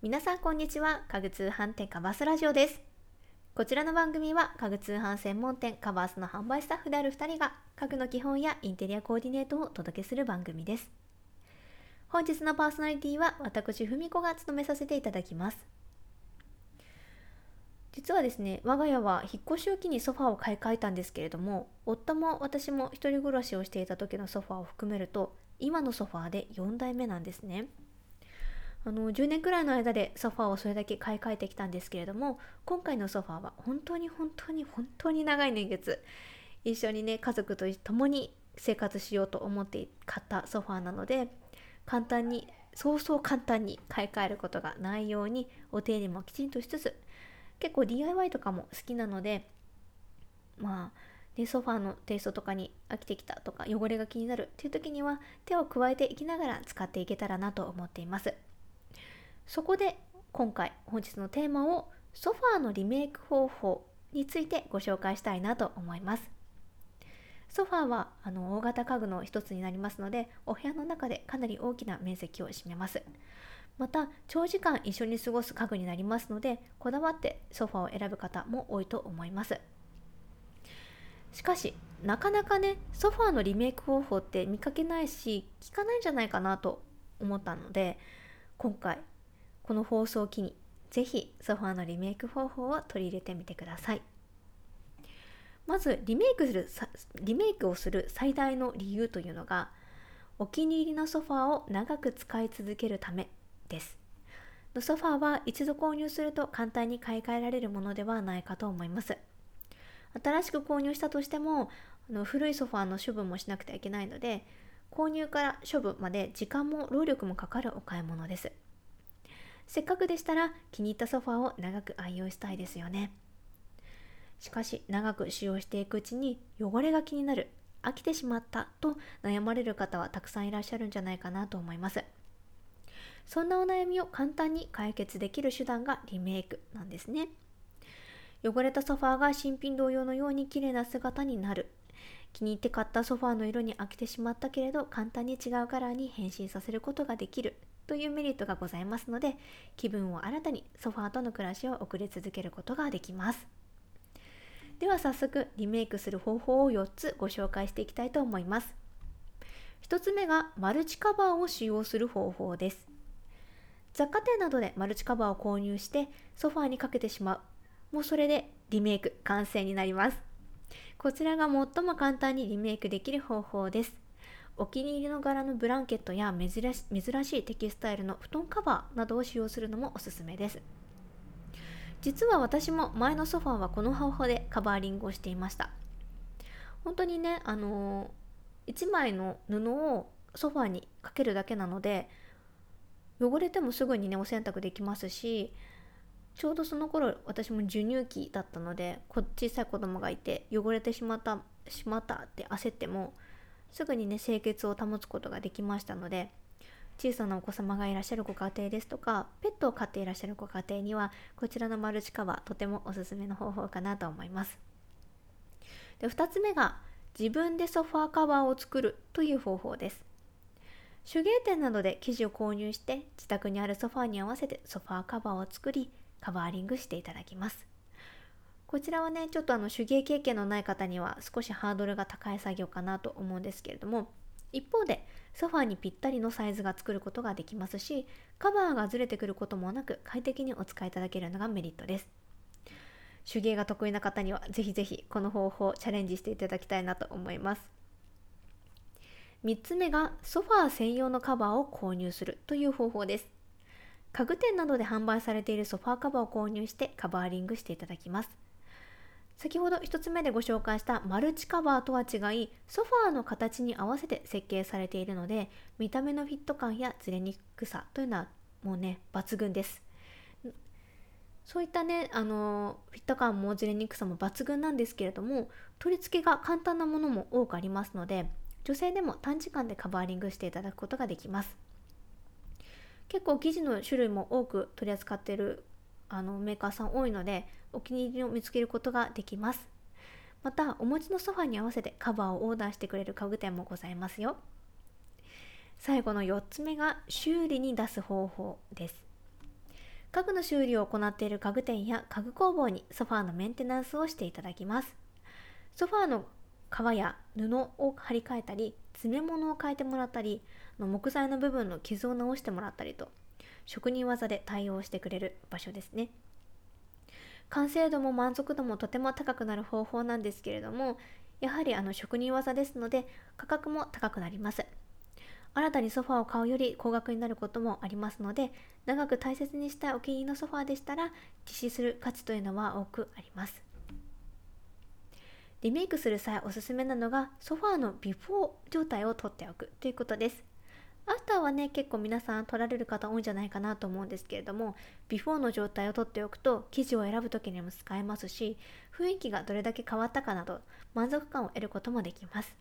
皆さんこんにちは。家具通販店カバースラジオです。こちらの番組は家具通販専門店カバースの販売スタッフである2人が家具の基本やインテリアコーディネートをお届けする番組です。本日のパーソナリティは私ふみこが務めさせていただきます。実はですね我が家は引っ越しを機にソファーを買い替えたんですけれども夫も私も一人暮らしをしていた時のソファーを含めると今のソファーで4代目なんですね。あの10年くらいの間でソファーをそれだけ買い替えてきたんですけれども今回のソファーは本当に本当に本当に長い年月一緒にね家族と共に生活しようと思って買ったソファーなので簡単にそうそう簡単に買い替えることがないようにお手入れもきちんとしつつ結構 DIY とかも好きなのでまあでソファーのテイストとかに飽きてきたとか汚れが気になるっていう時には手を加えていきながら使っていけたらなと思っています。そこで今回本日のテーマをソファーのリメイク方法についてご紹介したいなと思います。ソファーはあの大型家具の一つになりますのでお部屋の中でかなり大きな面積を占めます。また長時間一緒に過ごす家具になりますのでこだわってソファーを選ぶ方も多いと思います。しかしなかなかねソファーのリメイク方法って見かけないし聞かないんじゃないかなと思ったので今回この放送を機にぜひソファーのリメイク方法を取り入れてみてください。まずリメイクするリメイクをする最大の理由というのがお気に入りのソファーを長く使い続けるためです。のソファーは一度購入すると簡単に買い替えられるものではないかと思います。新しく購入したとしてもあの古いソファーの処分もしなくてはいけないので購入から処分まで時間も労力もかかるお買い物です。せっかくでしたら気に入ったソファーを長く愛用したいですよね。しかし長く使用していくうちに汚れが気になる。飽きてしまったと悩まれる方はたくさんいらっしゃるんじゃないかなと思います。そんなお悩みを簡単に解決できる手段がリメイクなんですね。汚れたソファーが新品同様のように綺麗な姿になる。気に入って買ったソファーの色に飽きてしまったけれど簡単に違うカラーに変身させることができる。というメリットがございますので気分を新たにソファーとの暮らしを送り続けることができます。では早速リメイクする方法を4つご紹介していきたいと思います。1つ目がマルチカバーを使用する方法です。雑貨店などでマルチカバーを購入してソファーにかけてしまう。もうそれでリメイク完成になります。こちらが最も簡単にリメイクできる方法です。お気に入りの柄のブランケットや珍し珍しいテキスタイルの布団カバーなどを使用するのもおすすめです。実は私も前のソファーはこの方法でカバーリングをしていました。本当にねあのー、1枚の布をソファーにかけるだけなので汚れてもすぐにねお洗濯できますしちょうどその頃私も授乳期だったので小さい子供がいて汚れてしまったしまったって焦ってもすぐにね清潔を保つことができましたので小さなお子様がいらっしゃるご家庭ですとかペットを飼っていらっしゃるご家庭にはこちらのマルチカバーとてもおすすめの方法かなと思います。で2つ目が自分でソファーカバーを作るという方法です。手芸店などで生地を購入して自宅にあるソファーに合わせてソファーカバーを作りカバーリングしていただきます。こちらはねちょっとあの手芸経験のない方には少しハードルが高い作業かなと思うんですけれども一方でソファーにぴったりのサイズが作ることができますしカバーがずれてくることもなく快適にお使いいただけるのがメリットです。手芸が得意な方にはぜひぜひこの方法をチャレンジしていただきたいなと思います。3つ目がソファー専用のカバーを購入するという方法です。家具店などで販売されているソファーカバーを購入してカバーリングしていただきます。先ほど1つ目でご紹介したマルチカバーとは違いソファーの形に合わせて設計されているので見た目のフィット感やずれにくさというのはもうね抜群です。そういったねあのフィット感もずれにくさも抜群なんですけれども取り付けが簡単なものも多くありますので女性でも短時間でカバーリングしていただくことができます。結構生地の種類も多く取り扱っているあのメーカーさん多いのでお気に入りを見つけることができます。またお持ちのソファに合わせてカバーをオーダーしてくれる家具店もございますよ。最後の4つ目が修理に出す方法です。家具の修理を行っている家具店や家具工房にソファーのメンテナンスをしていただきます。ソファーの革や布を張り替えたり詰め物を変えてもらったり木材の部分の傷を直してもらったりと職人技で対応してくれる場所ですね。完成度も満足度もとても高くなる方法なんですけれどもやはりあの職人技ですので価格も高くなります。新たにソファーを買うより高額になることもありますので長く大切にしたいお気に入りのソファーでしたら実施する価値というのは多くあります。リメイクする際おすすめなのがソファーのビフォー状態をとっておくということです。アフターはね結構皆さん取られる方多いんじゃないかなと思うんですけれどもビフォーの状態をとっておくと生地を選ぶ時にも使えますし雰囲気がどれだけ変わったかなど満足感を得ることもできます。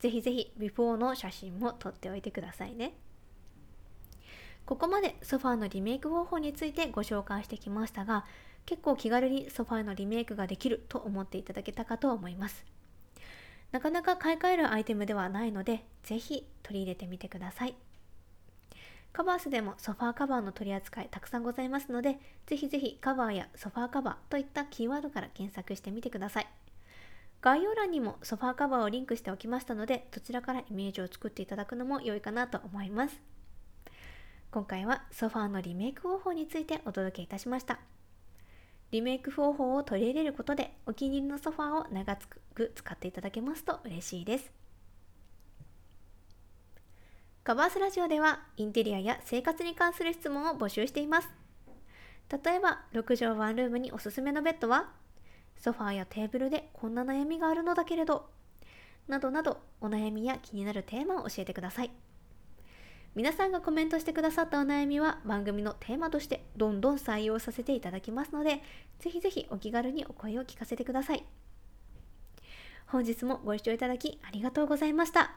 ぜひぜひビフォーの写真も撮っておいてくださいね。ここまでソファーのリメイク方法についてご紹介してきましたが結構気軽にソファーのリメイクができると思っていただけたかと思います。なかなか買い替えるアイテムではないので、ぜひ取り入れてみてください。カバースでもソファーカバーの取り扱いたくさんございますので、ぜひぜひカバーやソファーカバーといったキーワードから検索してみてください。概要欄にもソファーカバーをリンクしておきましたので、どちらからイメージを作っていただくのも良いかなと思います。今回はソファーのリメイク方法についてお届けいたしました。リメイク方法を取り入れることでお気に入りのソファーを長く使っていただけますと嬉しいです。カバースラジオではインテリアや生活に関する質問を募集しています。例えば6畳ワンルームにおすすめのベッドはソファーやテーブルでこんな悩みがあるのだけれどなどなどお悩みや気になるテーマを教えてください。皆さんがコメントしてくださったお悩みは番組のテーマとしてどんどん採用させていただきますので、ぜひぜひお気軽にお声を聞かせてください。本日もご視聴いただきありがとうございました。